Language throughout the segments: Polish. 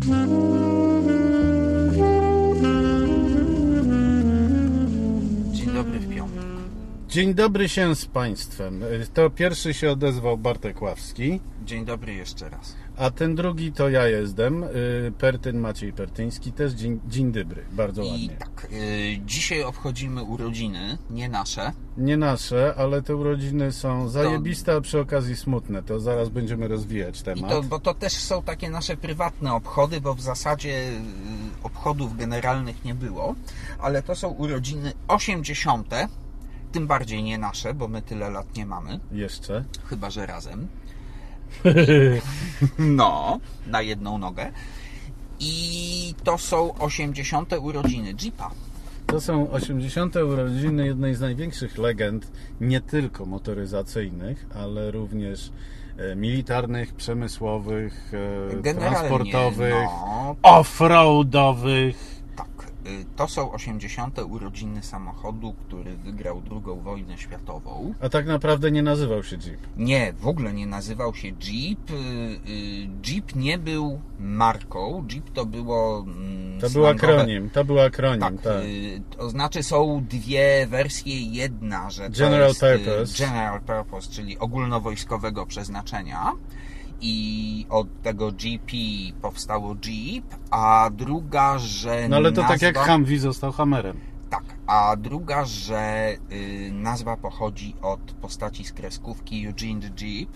Dzień dobry w piątek. Dzień dobry się z Państwem. To pierwszy się odezwał Bartek Ławski, Dzień dobry jeszcze raz. A ten drugi to ja jestem, y, Pertyn Maciej Pertyński, też dzień, dzień dobry, bardzo I ładnie. tak, y, dzisiaj obchodzimy urodziny, nie nasze. Nie nasze, ale te urodziny są zajebiste, a przy okazji smutne, to zaraz będziemy rozwijać I temat. to, bo to też są takie nasze prywatne obchody, bo w zasadzie y, obchodów generalnych nie było, ale to są urodziny 80. Tym bardziej nie nasze, bo my tyle lat nie mamy, Jeszcze. chyba że razem. No, na jedną nogę. I to są 80. urodziny Jeepa. To są 80. urodziny jednej z największych legend, nie tylko motoryzacyjnych, ale również e, militarnych, przemysłowych, e, Generalnie, transportowych, no, offroadowych. Y, to są 80. urodziny samochodu, który wygrał II wojnę światową. A tak naprawdę nie nazywał się Jeep. Nie, w ogóle nie nazywał się Jeep. Y, y, Jeep nie był marką. Jeep to było. mm, To był akronim, to był akronim, Tak, tak. to znaczy są dwie wersje. Jedna, że General purpose. general purpose, czyli ogólnowojskowego przeznaczenia. I od tego GP powstało Jeep, a druga, że. No ale to tak jak nazwa- Humvee został Hammerem. tak, a druga, że y, nazwa pochodzi od postaci z kreskówki Eugene the Jeep.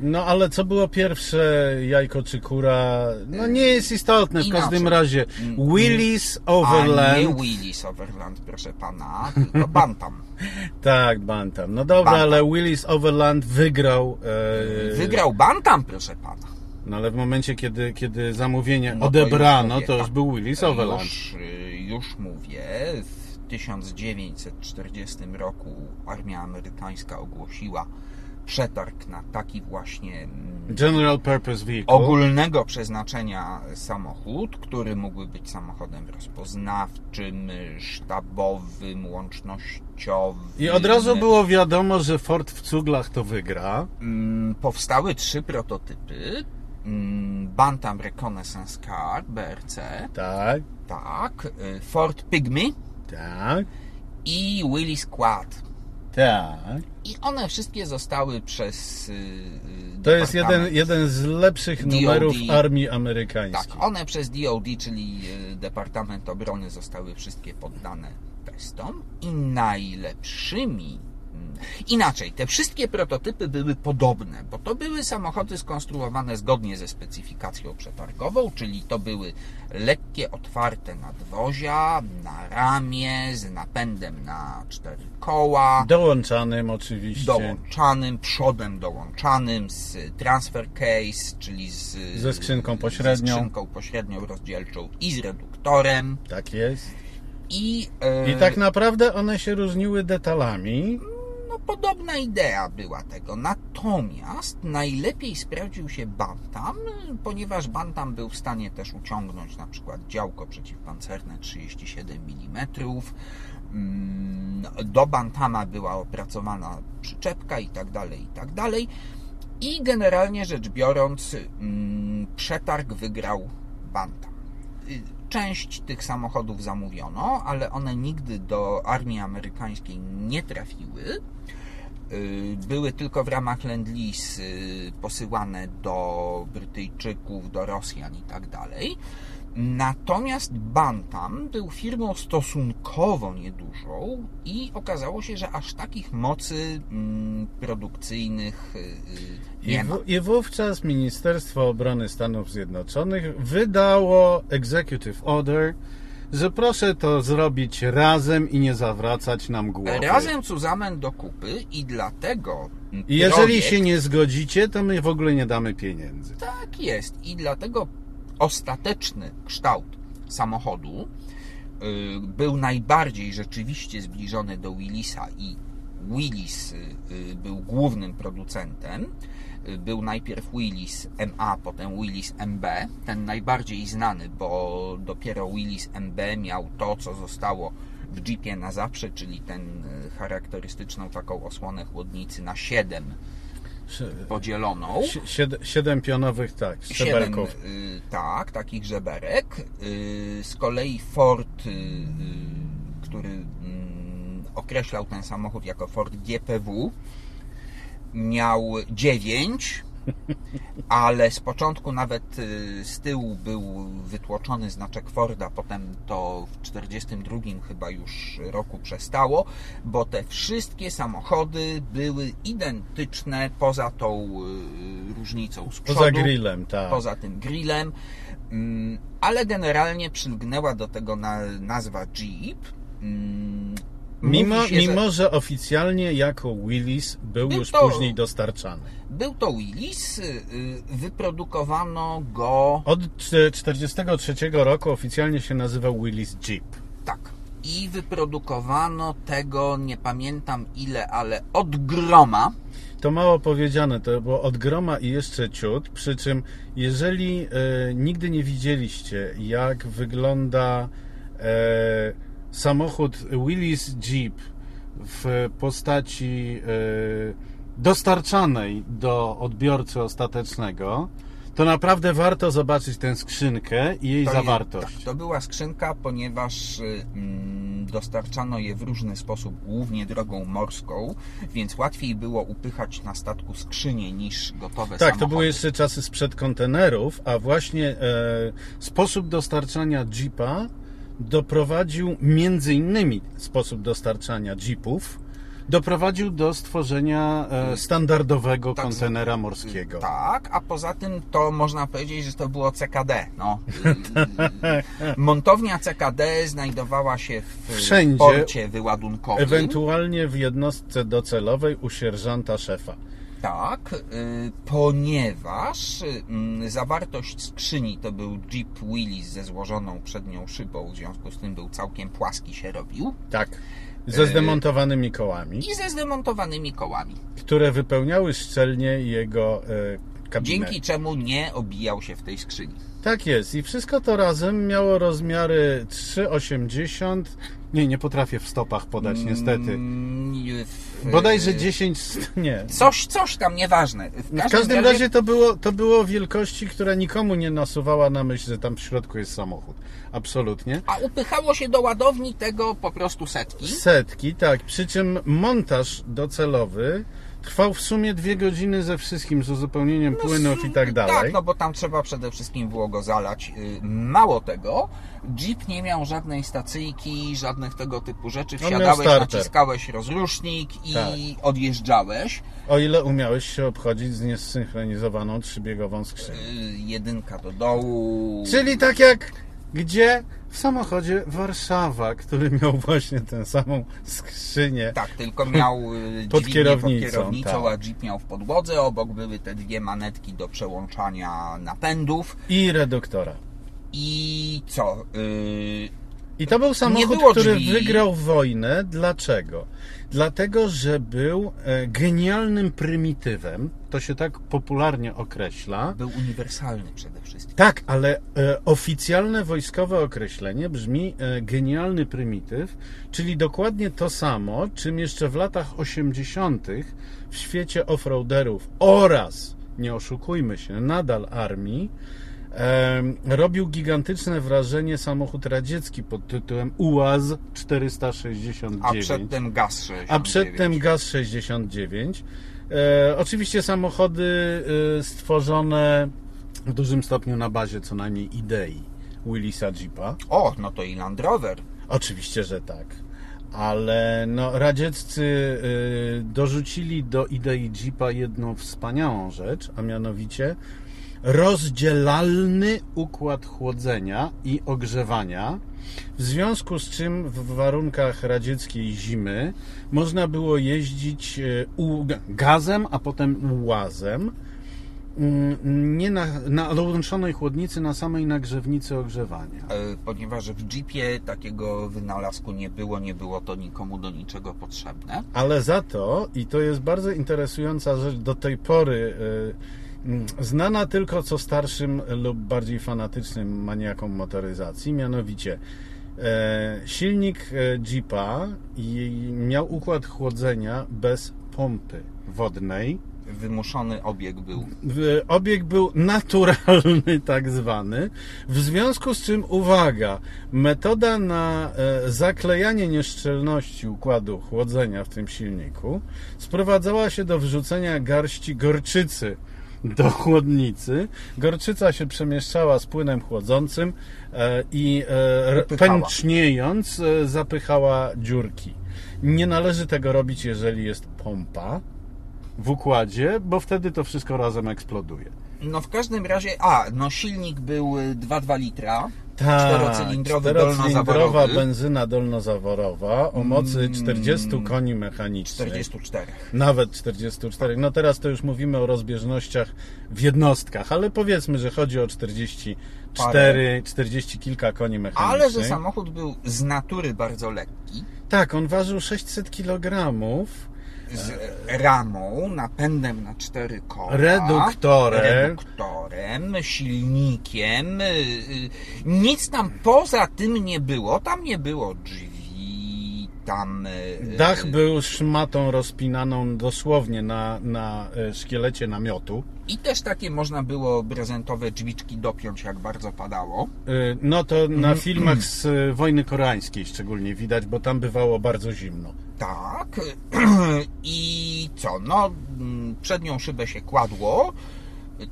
No ale co było pierwsze, jajko czy kura? No nie jest istotne, w Inaczej. każdym razie. Mm, Willis A nie Overland. Willis Overland, proszę pana, tylko Bantam. Tak, Bantam. No dobra, Bantam. ale Willis Overland wygrał. E, Wygrał Bantam, proszę pana. No ale w momencie, kiedy, kiedy zamówienie No to odebrano, już mówię, to już tak. był Willis Overland. Już, y, już mówię, w 1940 roku armia amerykańska ogłosiła przetarg na taki właśnie mm, General Purpose Vehicle. ogólnego przeznaczenia samochód, który mógłby być samochodem rozpoznawczym, sztabowym, łącznościowym. I od razu było wiadomo, że Ford w cuglach to wygra. Mm, Powstały trzy prototypy. Mm, Bantam Reconnaissance Car, BRC, Tak, tak, y, Ford Pygmy tak, i Willys Quad. Tak. I one wszystkie zostały przez. y, y, To jest jeden, jeden z lepszych DoD. numerów armii Tak, amerykańskiej. one przez DOD, czyli y, Departament Obrony, zostały wszystkie poddane testom i najlepszymi. Inaczej, te wszystkie prototypy były podobne, bo to były samochody skonstruowane zgodnie ze specyfikacją przetargową, czyli to były lekkie, otwarte nadwozia, na ramię, z napędem na cztery koła, Dołączanym oczywiście. dołączanym, przodem dołączanym, z transfer case, czyli z, Ze skrzynką pośrednią. Ze skrzynką pośrednią rozdzielczą i z reduktorem. Tak jest. I, e, I tak naprawdę one się różniły detalami. Podobna idea była tego. Natomiast najlepiej sprawdził się Bantam, ponieważ Bantam był w stanie też uciągnąć na przykład działko przeciwpancerne 37 mm. Mm, Do Bantama była opracowana przyczepka i tak dalej, i tak dalej. I generalnie rzecz biorąc, mm, przetarg wygrał Bantam. Y, Część tych samochodów zamówiono, ale one nigdy do armii amerykańskiej nie trafiły. Y, Były tylko w ramach Lend-Lease y, posyłane do Brytyjczyków, do Rosjan i tak dalej. Natomiast Bantam był firmą stosunkowo niedużą i okazało się, że aż takich mocy mm, produkcyjnych y, I, nie ma. w, I wówczas Ministerstwo Obrony Stanów Zjednoczonych wydało executive order, że proszę to zrobić razem i nie zawracać nam głowy. Razem zusammen do kupy i dlatego I jeżeli projekt- się nie zgodzicie, to my w ogóle nie damy pieniędzy. Tak jest. I dlatego ostateczny kształt samochodu y, był najbardziej rzeczywiście zbliżony do Willisa i Willis y, był głównym producentem. Y, Był najpierw Willis MA, potem Willis MB, ten najbardziej znany, bo dopiero Willis MB miał to, co zostało w Jeepie na zawsze, czyli ten y, charakterystyczną taką osłonę chłodnicy na 7 podzieloną. Siedem, siedem pionowych, tak. Siedem, y, tak, takich żeberek. Z kolei Ford, który określał ten samochód jako Ford GPW, miał dziewięć ale z początku nawet y, z tyłu był wytłoczony znaczek Forda, potem to w 42 chyba już roku przestało, bo te wszystkie samochody były identyczne poza tą y, różnicą z przodu, Poza grillem, tak. Poza tym grillem, mm, ale generalnie przylgnęła do tego nazwa Jeep. Mimo, mimo, że oficjalnie jako Willis był, był już to, później dostarczany. Był to Willis, y, wyprodukowano go... Od 1943 roku oficjalnie się nazywał Willis Jeep. Tak. I wyprodukowano tego, nie pamiętam ile, ale od groma. To mało powiedziane, to było od groma i jeszcze ciut, przy czym jeżeli e, nigdy nie widzieliście, jak wygląda... E, samochód Willys Jeep w postaci e, dostarczanej do odbiorcy ostatecznego, to naprawdę warto zobaczyć tę skrzynkę i jej to zawartość. tak, to była skrzynka, ponieważ mm, dostarczano je w różny sposób, głównie drogą morską, więc łatwiej było upychać na statku skrzynie niż gotowe tak, samochody. Tak, to były jeszcze czasy sprzed kontenerów, a właśnie e, sposób dostarczania Jeepa doprowadził między innymi sposób dostarczania jeepów doprowadził do stworzenia e, standardowego tak, kontenera morskiego. Tak, a poza tym to można powiedzieć, że to było CKD. No. Montownia CKD znajdowała się w Wszędzie, porcie wyładunkowym. Ewentualnie w jednostce docelowej u sierżanta szefa. Tak, y, ponieważ y, zawartość skrzyni to był Jeep Willys ze złożoną przednią szybą, w związku z tym był całkiem płaski się robił. Tak. Ze y, zdemontowanymi kołami. I ze zdemontowanymi kołami. Które wypełniały szczelnie jego kabinę. Dzięki czemu nie obijał się w tej skrzyni. Tak jest. I wszystko to razem miało rozmiary 3,80 nie, nie potrafię w stopach podać, niestety. Mm, w... Bodajże 10, nie. Coś, coś tam, nieważne. W każdym, w każdym razie... razie to było, to było wielkości, która nikomu nie nasuwała na myśl, że tam w środku jest samochód. Absolutnie. A upychało się do ładowni tego po prostu setki? Setki, tak. Przy czym montaż docelowy Trwał w sumie dwie godziny ze wszystkim, z uzupełnieniem no, płynów i tak dalej. Tak, no bo tam trzeba przede wszystkim było go zalać. Y, mało tego, Jeep nie miał żadnej stacyjki, żadnych tego typu rzeczy. Wsiadałeś, naciskałeś rozrusznik i tak. odjeżdżałeś. O ile umiałeś się obchodzić z niesynchronizowaną trzybiegową skrzynią. Yy, jedynka do dołu. Czyli tak jak gdzie? W samochodzie Warszawa, który miał właśnie tę samą skrzynię. Tak, tylko miał y, pod kierownicą, pod kierownicą tak. a Jeep miał w podłodze. Obok były te dwie manetki do przełączania napędów. I reduktora. I co? Yy... I to był samochód, który wygrał wojnę. Dlaczego? Dlatego, że był e, genialnym prymitywem. To się tak popularnie określa. Był uniwersalny przede wszystkim. Tak, ale e, oficjalne wojskowe określenie brzmi e, genialny prymityw, czyli dokładnie to samo, czym jeszcze w latach 80. w świecie offroaderów oraz, nie oszukujmy się, nadal armii, robił gigantyczne wrażenie samochód radziecki pod tytułem UAZ 469. A przedtem GAZ 69. A przedtem GAZ 69. E, oczywiście samochody e, stworzone w dużym stopniu na bazie co najmniej idei Willisa Jeepa. O, no to i Land Rover. Oczywiście, że tak. Ale no, radzieccy e, dorzucili do idei Jeepa jedną wspaniałą rzecz, a mianowicie rozdzielalny układ chłodzenia i ogrzewania, w związku z czym w warunkach radzieckiej zimy można było jeździć e, gazem, a potem łazem, mm, nie na, na dołączonej chłodnicy, na samej nagrzewnicy ogrzewania. E, ponieważ w Jeepie takiego wynalazku nie było, nie było to nikomu do niczego potrzebne. Ale za to, i to jest bardzo interesująca rzecz, do tej pory e, znana tylko co starszym lub bardziej fanatycznym maniakom motoryzacji, mianowicie e, silnik e, Jeepa miał układ chłodzenia bez pompy wodnej. Wymuszony obieg był. Obieg był naturalny, tak zwany. W związku z czym, uwaga, metoda na e, zaklejanie nieszczelności układu chłodzenia w tym silniku sprowadzała się do wrzucenia garści gorczycy do chłodnicy. Gorczyca się przemieszczała z płynem chłodzącym e, i e, pęczniejąc e, zapychała dziurki. Nie należy tego robić, jeżeli jest pompa w układzie, bo wtedy to wszystko razem eksploduje. No w każdym razie, a, no silnik był y, 2,2 litra, Tak, czterocylindrowy, czterocylindrowa dolnozaworowy, benzyna dolnozaworowa o mocy 40 koni mechanicznych. 44. Nawet 44. No teraz to już mówimy o rozbieżnościach w jednostkach, ale powiedzmy, że chodzi o 44, 40 kilka koni mechanicznych. Ale że samochód był z natury bardzo lekki, Tak, on ważył 600 kg. Z ramą, napędem na cztery koła, Reduktorem. reduktorem, silnikiem. Nic tam poza tym nie było. Tam nie było drzwi, tam... y, Dach był szmatą rozpinaną dosłownie na, na e, szkielecie namiotu. I też takie można było prezentowe drzwiczki dopiąć, jak bardzo padało. Y, No to na filmach z wojny koreańskiej szczególnie widać, bo tam bywało bardzo zimno. Tak. I co? No, mm, przednią szybę się kładło,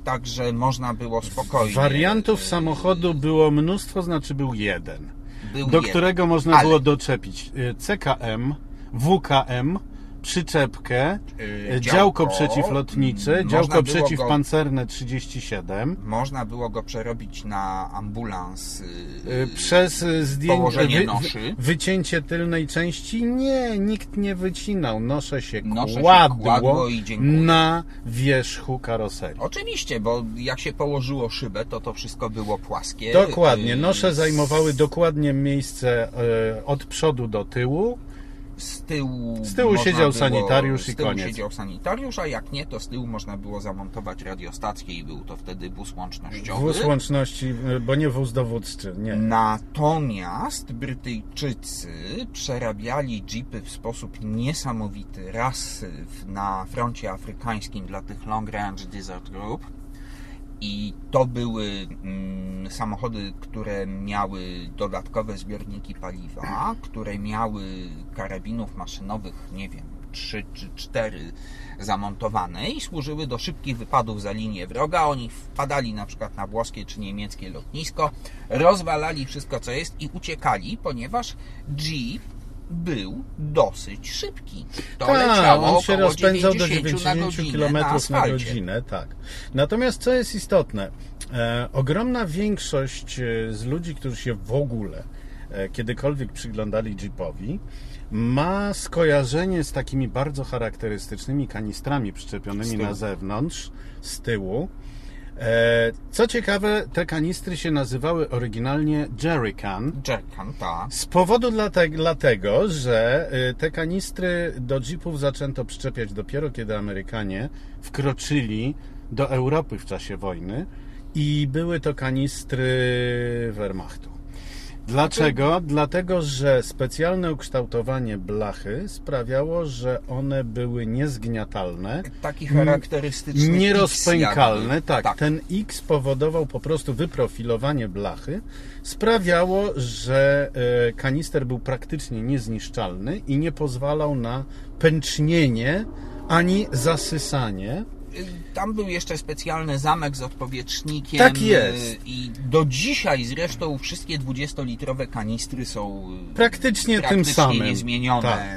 także można było spokojnie. Wariantów samochodu było mnóstwo, znaczy był jeden, Był do jeden. którego można Ale- było doczepić y, CKM, WKM, przyczepkę, Y, y, działko działko, przeciwlotnicze, działko przeciwpancerne 37. Można było go przerobić na ambulans. Y, Przez zdjęcie, noszy. wycięcie tylnej części nie, nikt nie wycinał. Nosze się Nosze się kładło, kładło i dziękuję. na wierzchu karoserii. Oczywiście, bo jak się położyło szybę, to to wszystko było płaskie. Dokładnie. Nosze zajmowały dokładnie miejsce od przodu do tyłu. Z tyłu, Z tyłu siedział było, sanitariusz z i tyłu koniec. siedział sanitariusz, a jak nie, to z tyłu można było zamontować radiostację i był to wtedy bus łącznościowy. Wóz łączności, bo nie wóz dowódczy, nie. Natomiast Brytyjczycy przerabiali jeepy w sposób niesamowity raz na froncie afrykańskim dla tych Long Range Desert Group. I to były mm, samochody, które miały dodatkowe zbiorniki paliwa, które miały karabinów maszynowych, nie wiem, 3 czy 4 zamontowane i służyły do szybkich wypadów za linię wroga. Oni wpadali na przykład na włoskie czy niemieckie lotnisko, rozwalali wszystko co jest i uciekali, ponieważ Jeep był dosyć szybki. To leciało on się rozpędzał do 90 na 90 godzinę km na na godzinę, tak. Natomiast co jest istotne, e, ogromna większość e, z ludzi, którzy się w ogóle e, kiedykolwiek przyglądali Jeepowi, ma skojarzenie z takimi bardzo charakterystycznymi kanistrami przyczepionymi na zewnątrz, z tyłu. E, Co ciekawe, te kanistry się nazywały oryginalnie jerrycan. Jerrycan, tak. Z powodu dlate- dlatego, że y, te kanistry do jeepów zaczęto przyczepiać dopiero kiedy Amerykanie wkroczyli do Europy w czasie wojny i były to kanistry Wehrmachtu. Dlaczego? Dlatego, że specjalne ukształtowanie blachy sprawiało, że one były niezgniatalne, Taki charakterystyczny X nierozpękalne. jakby. Tak, ten X powodował po prostu wyprofilowanie blachy. Sprawiało, że e, kanister był praktycznie niezniszczalny i nie pozwalał na pęcznienie ani zasysanie. Tam był jeszcze specjalny zamek z odpowietrznikiem. Tak jest. y, I do dzisiaj zresztą wszystkie 20-litrowe kanistry są y, Praktycznie tym praktycznie samym. niezmienione. Tak.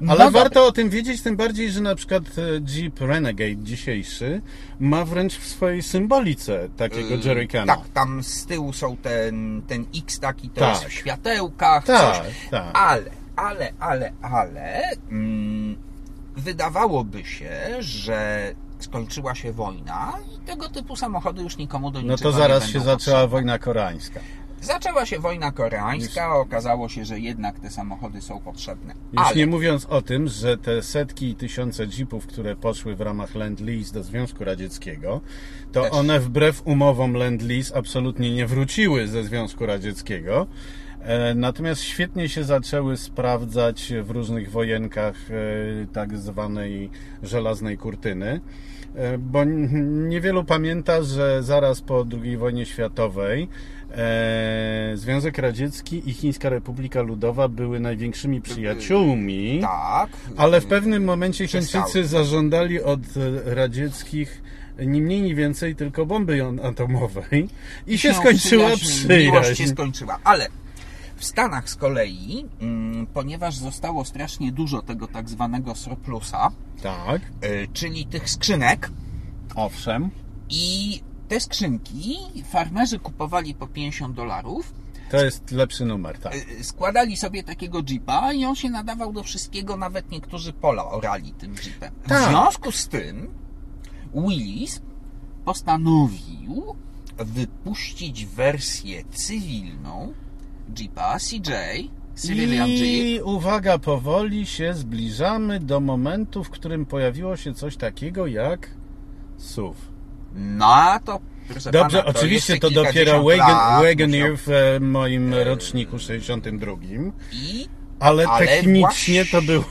No Ale dobra. warto o tym wiedzieć, tym bardziej, że na przykład e, Jeep Renegade dzisiejszy ma wręcz w swojej symbolice takiego Y, jerrycana. Tak, tam z tyłu są ten, ten X taki, to Tak. jest w światełkach, Tak, coś. tak. Ale, ale, ale, ale mm, wydawałoby się, że skończyła się wojna i tego typu samochody już nikomu do No niczego to zaraz się zaczęła potrzebne. wojna koreańska. Zaczęła się wojna koreańska, okazało się, że jednak te samochody są potrzebne. Już Ale nie mówiąc o tym, że te setki i tysiące jeepów, które poszły w ramach Land-Lease do Związku Radzieckiego, to Też. one wbrew umowom Land-Lease absolutnie nie wróciły ze Związku Radzieckiego. E, Natomiast świetnie się zaczęły sprawdzać w różnych wojenkach e, tak zwanej żelaznej kurtyny, e, bo niewielu pamięta, że zaraz po II wojnie światowej Związek Radziecki i Chińska Republika Ludowa były największymi przyjaciółmi. Tak. Ale w pewnym momencie. Chińczycy zażądali od radzieckich ni mniej, ni więcej tylko bomby atomowej i się No, skończyła przyjaźń, Miłość się przyjaźń. skończyła. Ale w Stanach z kolei, mm, ponieważ zostało strasznie dużo tego tak zwanego surplusa, Tak, y, czyli tych skrzynek, owszem. i te skrzynki farmerzy kupowali po 50 dolarów, To jest lepszy numer, tak. y, składali sobie takiego jeepa i on się nadawał do wszystkiego, nawet niektórzy pola orali tym jeepem. W Tak. związku z tym Willis postanowił wypuścić wersję cywilną jeepa CJ, Civilian Jeep. I uwaga, powoli się zbliżamy do momentu, w którym pojawiło się coś takiego jak SUV. No to proszę Dobrze, pana, to oczywiście to dopiero Wagon, Wagoneer w e, moim roczniku 62, I ale, Ale technicznie to właśnie- był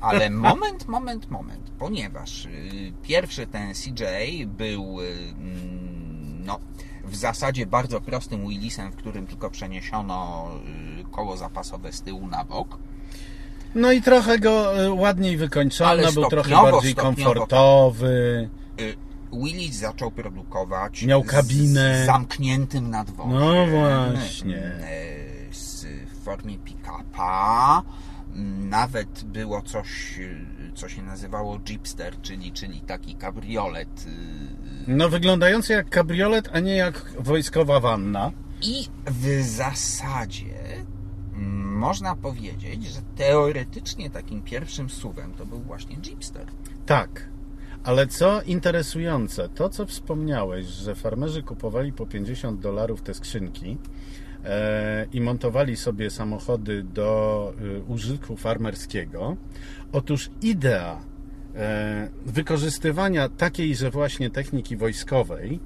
Ale moment, moment, moment, ponieważ y, pierwszy ten CJ był y, mm, no, w zasadzie bardzo prostym Willisem, w którym tylko przeniesiono y, koło zapasowe z tyłu na bok. No i trochę go e, ładniej wykończono, Ale był trochę bardziej komfortowy. Y, Willis zaczął produkować Miał kabinę. z zamkniętym nadworem. No właśnie. y, z, w formie pick-upa. Nawet było coś, y, co się nazywało Jeepster, czyli, czyli taki kabriolet. y, No wyglądający jak kabriolet, a nie jak wojskowa wanna. I w zasadzie można powiedzieć, że teoretycznie takim pierwszym suwem to był właśnie Jeepster. Tak. Ale co interesujące, to co wspomniałeś, że farmerzy kupowali po 50 dolarów te skrzynki i montowali sobie samochody do e, użytku farmerskiego. Otóż idea e, wykorzystywania takiejże właśnie techniki wojskowej,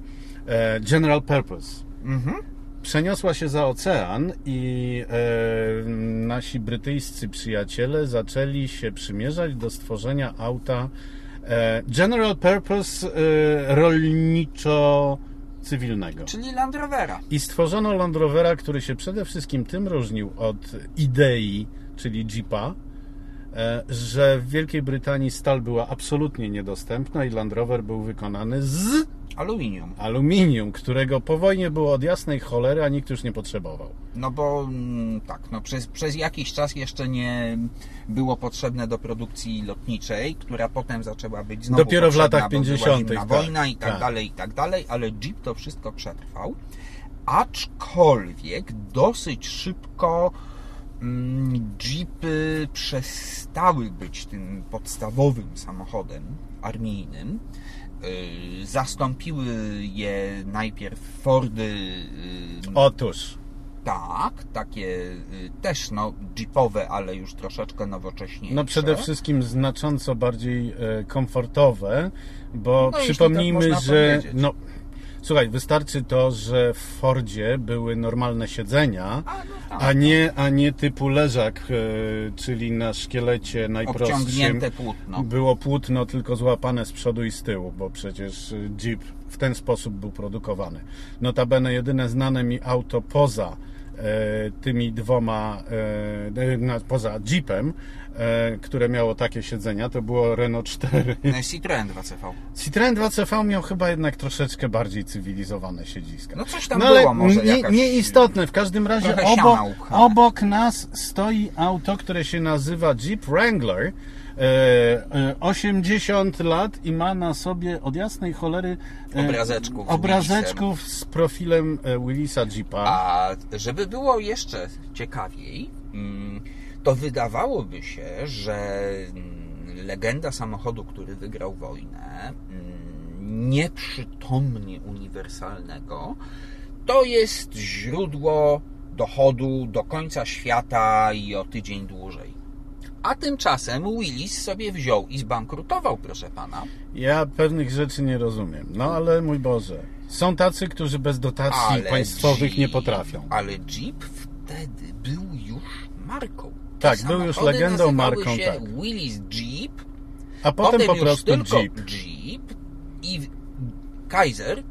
e, general purpose, Mhm. przeniosła się za ocean i e, nasi brytyjscy przyjaciele zaczęli się przymierzać do stworzenia auta e, General Purpose e, rolniczo-cywilnego. Czyli Land Rovera. I stworzono Land Rovera, który się przede wszystkim tym różnił od idei, czyli Jeepa, e, że w Wielkiej Brytanii stal była absolutnie niedostępna i Land Rover był wykonany z Aluminium. aluminium, którego po wojnie było od jasnej cholery, a nikt już nie potrzebował. No bo mm, tak, no przez, przez jakiś czas jeszcze nie było potrzebne do produkcji lotniczej, która potem zaczęła być znowu Dopiero w latach bo była 50., zimna tak, wojna i tak, tak. dalej, i tak dalej, ale Jeep to wszystko przetrwał. Aczkolwiek dosyć szybko mm, Jeepy przestały być tym podstawowym samochodem armijnym. Yy, Zastąpiły je najpierw Fordy yy, Otóż, tak, takie y, też no jeepowe, ale już troszeczkę nowocześniejsze. no przede wszystkim znacząco bardziej komfortowe, bo No, przypomnijmy, tak można że no słuchaj, wystarczy to, że w Fordzie były normalne siedzenia, A, no tak. a nie, a nie typu leżak, e, czyli na szkielecie najprostszym płótno. było płótno tylko złapane z przodu i z tyłu, bo przecież y, Jeep w ten sposób był produkowany. Notabene jedyne znane mi auto poza e, tymi dwoma, e, poza Jeepem, e, które miało takie siedzenia, to było Renault 4. Citroen 2CV. Citroen 2CV miał chyba jednak troszeczkę bardziej cywilizowane siedziska. No coś tam No ale było może nie, jakaś... nieistotne. W każdym razie obok, obok nas stoi auto, które się nazywa Jeep Wrangler. E, e, 80 lat i ma na sobie od jasnej cholery e, Obrazeczków z obrazeczków z profilem e, Willisa Jeepa. A żeby było jeszcze ciekawiej, mm, to wydawałoby się, że mm, legenda samochodu, który wygrał wojnę, mm, nieprzytomnie uniwersalnego, to jest źródło dochodu do końca świata i o tydzień dłużej. A tymczasem Willis sobie wziął i zbankrutował, proszę pana. Ja pewnych rzeczy nie rozumiem. No ale mój Boże. Są tacy, którzy bez dotacji Ale państwowych nie Jeep- potrafią. Ale Jeep wtedy był już marką. Tak, był już legendą, marką, się tak. Willis Jeep, A potem, po już prostu tylko Jeep. Jeep i Kaiser y,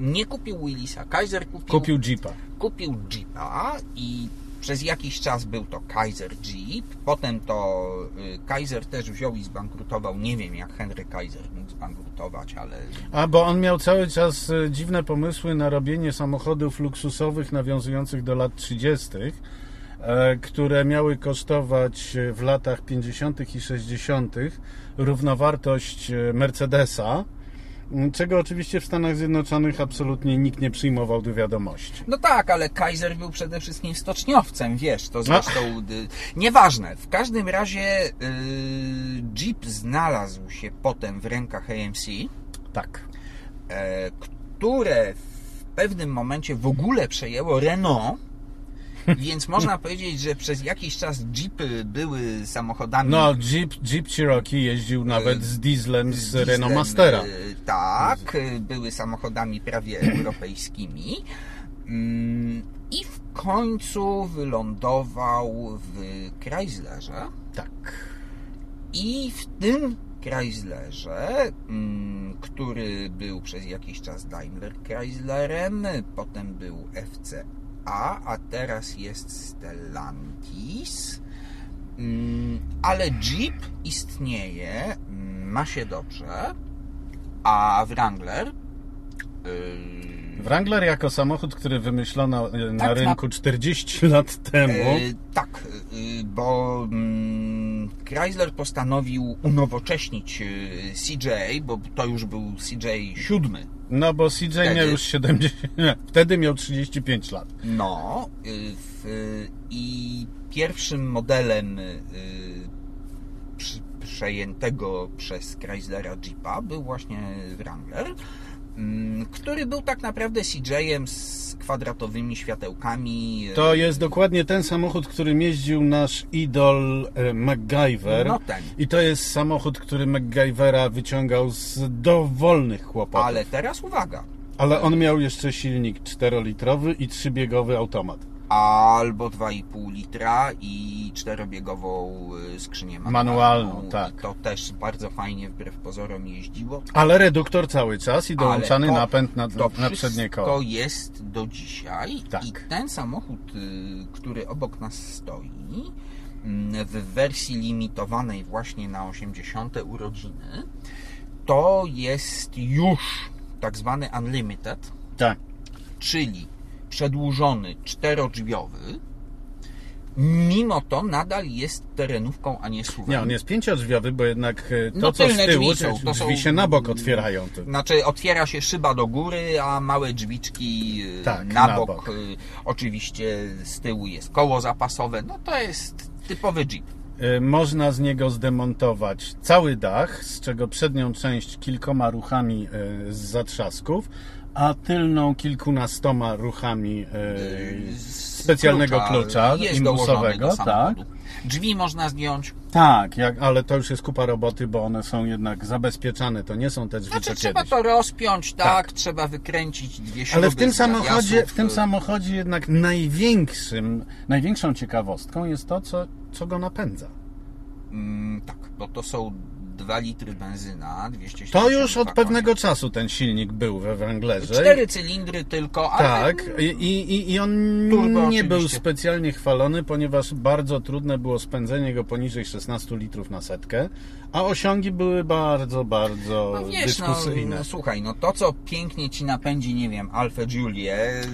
nie kupił Willisa, Kaiser kupił, Kupił Jeepa. kupił Jeepa i przez jakiś czas był to Kaiser Jeep, potem to y, Kaiser też wziął i zbankrutował, nie wiem jak Henry Kaiser mógł zbankrutować, ale A, bo on miał cały czas e, dziwne pomysły na robienie samochodów luksusowych nawiązujących do lat 30., e, które miały kosztować e, w latach 50. i 60. równowartość e, Mercedesa, czego oczywiście w Stanach Zjednoczonych absolutnie nikt nie przyjmował do wiadomości. No tak, ale Kaiser był przede wszystkim stoczniowcem, wiesz, to zresztą y, nieważne. W każdym razie y, Jeep znalazł się potem w rękach AMC, Tak. e, które w pewnym momencie w ogóle przejęło Renault. Więc można powiedzieć, że przez jakiś czas Jeepy były samochodami No, Jeep, Jeep Cherokee jeździł nawet z dieslem z, dieslem, Renault Mastera. e, Tak, były samochodami prawie europejskimi. Mm, I w końcu wylądował w Chryslerze. Tak. I w tym Chryslerze, mm, który był przez jakiś czas Daimler Chryslerem, potem był FCA, a teraz jest Stellantis. Mm, Ale Jeep istnieje, mm, ma się dobrze, a Wrangler yy, Wrangler jako samochód, który wymyślono e, na Tak, rynku 40 lat temu. E, tak, e, bo mm, Chrysler postanowił unowocześnić e, CJ, bo to już był CJ siódmy. No bo CJ miał Wtedy- już 70, nie, wtedy miał 35 lat. No e, w, i pierwszym modelem przy, przejętego przez Chryslera Jeepa był właśnie Wrangler, który był tak naprawdę CJ-em z kwadratowymi światełkami. To jest dokładnie ten samochód, którym jeździł nasz idol e, MacGyver. No ten. I to jest samochód, który MacGyvera wyciągał z dowolnych kłopotów. Ale teraz uwaga, Ale on miał jeszcze silnik 4-litrowy i trzybiegowy automat. Albo 2,5 litra i czterobiegową y, skrzynię manualną. Manualną, tak. To też bardzo fajnie wbrew pozorom jeździło. Ale reduktor cały czas i dołączany to- napęd na, To na przednie koło. wszystko jest do dzisiaj Tak. i ten samochód, y, który obok nas stoi, mm, w wersji limitowanej właśnie na 80. urodziny, to jest już tak zwany Unlimited, Tak. czyli przedłużony czterodrzwiowy, mimo to nadal jest terenówką, a nie suwem. Nie, on jest pięciodrzwiowy, bo jednak e, to, No, co z tyłu, drzwi są, drzwi, to są- się na bok otwierają. To- Znaczy otwiera się szyba do góry, a małe drzwiczki y, Tak, na, na bok. bok. y, Oczywiście z tyłu jest koło zapasowe. No to jest typowy Jeep. E, Można z niego zdemontować cały dach, z czego przednią część kilkoma ruchami e, z zatrzasków, a tylną kilkunastoma ruchami e, Z specjalnego klucza, jest dołożony imbusowego. Tak. Drzwi można zdjąć. tak jak, ale to już jest kupa roboty, bo one są jednak zabezpieczane. To nie są te drzwi, Znaczy trzeba kiedyś. to rozpiąć, tak, trzeba wykręcić dwie śruby Ale w tym samochodzie, zawiasów, w tym y, samochodzie jednak największym, największą ciekawostką jest to, co, co go napędza. mm, tak, bo to są 2 litry benzyna, 270 To już od pewnego czasu ten silnik był we Wranglerze. Cztery cylindry tylko, ale Tak, i, i, i on Turbo nie był specjalnie chwalony, ponieważ bardzo trudne było spędzenie go poniżej 16 litrów na setkę, a osiągi były bardzo, bardzo No wiesz, no, dyskusyjne. no słuchaj, no to co pięknie ci napędzi, nie wiem, Alfa Tak,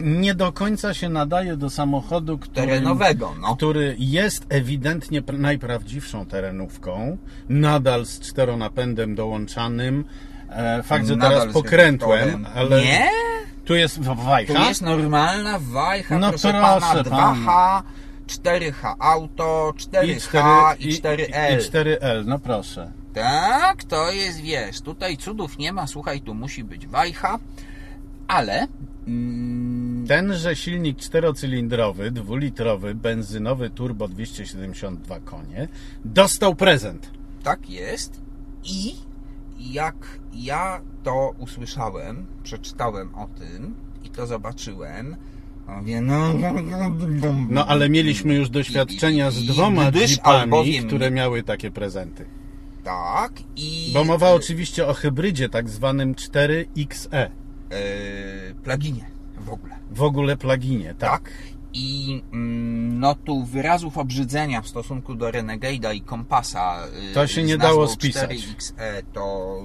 nie do końca się nadaje do samochodu, który, terenowego, no. który jest ewidentnie pr- najprawdziwszą terenówką, nadal z czteronapędem dołączanym. E, Fakt, że Nadal teraz pokrętłem, ale Nie? tu jest wajcha. Tu jest normalna wajcha, No proszę, proszę pana, pana. 2H, 4H auto, 4H i, 4, i, 4L. I 4L, no proszę. Tak, to jest, wiesz, tutaj cudów nie ma, słuchaj, tu musi być wajcha, ale Tenże silnik czterocylindrowy, dwulitrowy, benzynowy turbo 272 konie dostał prezent. tak jest i jak ja to usłyszałem, przeczytałem o tym i to zobaczyłem, Mówię, no, No ale mieliśmy już doświadczenia z dwoma jeepami, które miały takie prezenty. Tak, i... Bo mowa oczywiście o hybrydzie tak zwanym 4XE. E, plaginie w ogóle. W ogóle pluginie, tak. Tak. I mm, no tu wyrazów obrzydzenia w stosunku do Renegade'a i Kompasa y, To się nie dało spisać. 4XE to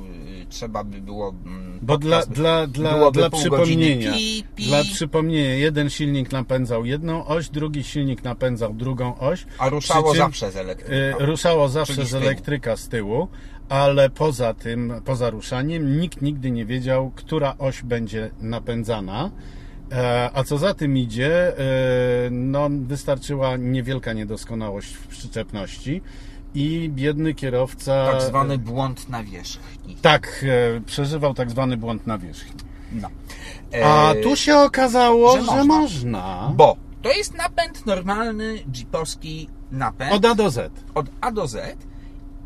y, trzeba by było mm, Bo dla, dla, dla, dla przypomnienia. Pi, pi, dla przypomnienia, jeden silnik napędzał jedną oś, drugi silnik napędzał drugą oś. a ruszało czym, zawsze z y, elektryką. Ruszało zawsze z z tyłu. elektryka z tyłu, ale poza tym, poza ruszaniem, nikt nigdy nie wiedział, która oś będzie napędzana. E, A co za tym idzie, e, no, wystarczyła niewielka niedoskonałość w przyczepności i biedny kierowca. tak zwany błąd na wierzchni. Tak, e, przeżywał tak zwany błąd na wierzchni. No. A E, tu się okazało, że że, można. można. Bo to jest napęd normalny, jeepowski napęd Od A do Z. od A do Z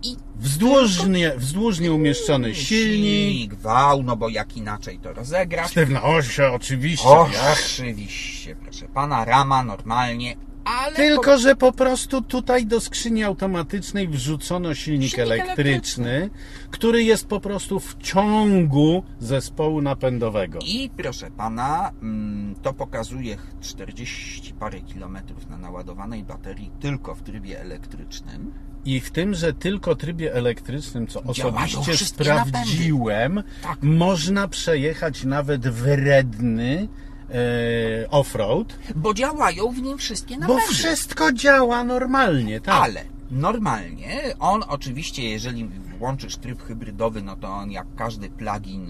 i Wzdłużnie, wzdłużnie umieszczony silnik, wał, no bo jak inaczej to rozegrać. sztywna oś, oczywiście. Oczywiście, proszę pana, rama normalnie, ale Tylko, że po prostu tutaj do skrzyni automatycznej wrzucono silnik, Silnik elektryczny, który jest po prostu w ciągu zespołu napędowego. I proszę pana, mm, to pokazuje 40 parę kilometrów na naładowanej baterii tylko w trybie elektrycznym. I w tymże tylko trybie elektrycznym, co osobiście sprawdziłem, Tak. można przejechać nawet wredny e, offroad, Bo działają w nim wszystkie bo napędy. wszystko działa normalnie, tak? Ale normalnie on oczywiście, jeżeli włączysz tryb hybrydowy, no to on jak każdy plugin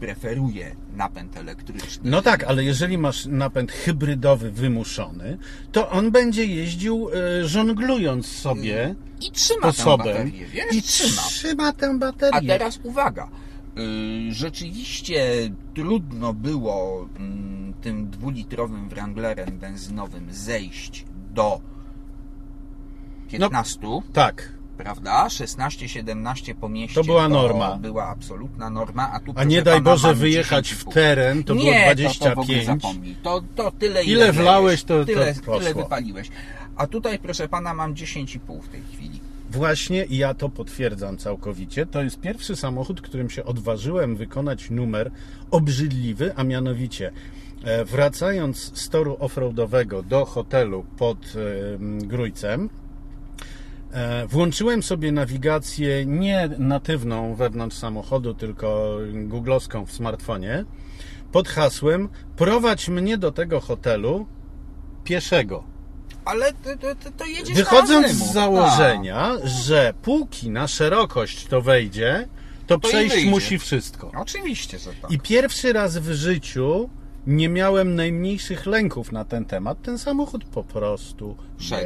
preferuje napęd elektryczny. No tak, ale jeżeli masz napęd hybrydowy wymuszony, to on będzie jeździł e, żonglując sobie I trzyma tę baterię, wiesz? i trzyma. trzyma tę A baterię. teraz uwaga. Y, Rzeczywiście trudno było mm, tym dwulitrowym Wranglerem benzynowym zejść do 15, Tak, prawda? 16-17 po mieście. To była norma. była absolutna norma, a tu a nie daj Boże wyjechać 10,5. w teren, to nie, było To, to w ogóle 25. zapomnij. To, to tyle, Ile ile wlałeś, to- to tyle, poszło. tyle wypaliłeś. A tutaj, proszę pana, mam 10,5 w tej chwili. Właśnie i ja to potwierdzam całkowicie. To jest pierwszy samochód, którym się odważyłem wykonać numer obrzydliwy, a mianowicie e, wracając z toru offroadowego do hotelu pod Grójcem, włączyłem sobie nawigację nie natywną wewnątrz samochodu, tylko googlowską w smartfonie pod hasłem prowadź mnie do tego hotelu pieszego. Ale to, to, to, jedziesz Wychodząc z założenia, że póki na szerokość to wejdzie, to, To przejść musi wszystko. A, oczywiście, że tak. I pierwszy raz w życiu nie miałem najmniejszych lęków na ten temat. Ten samochód po prostu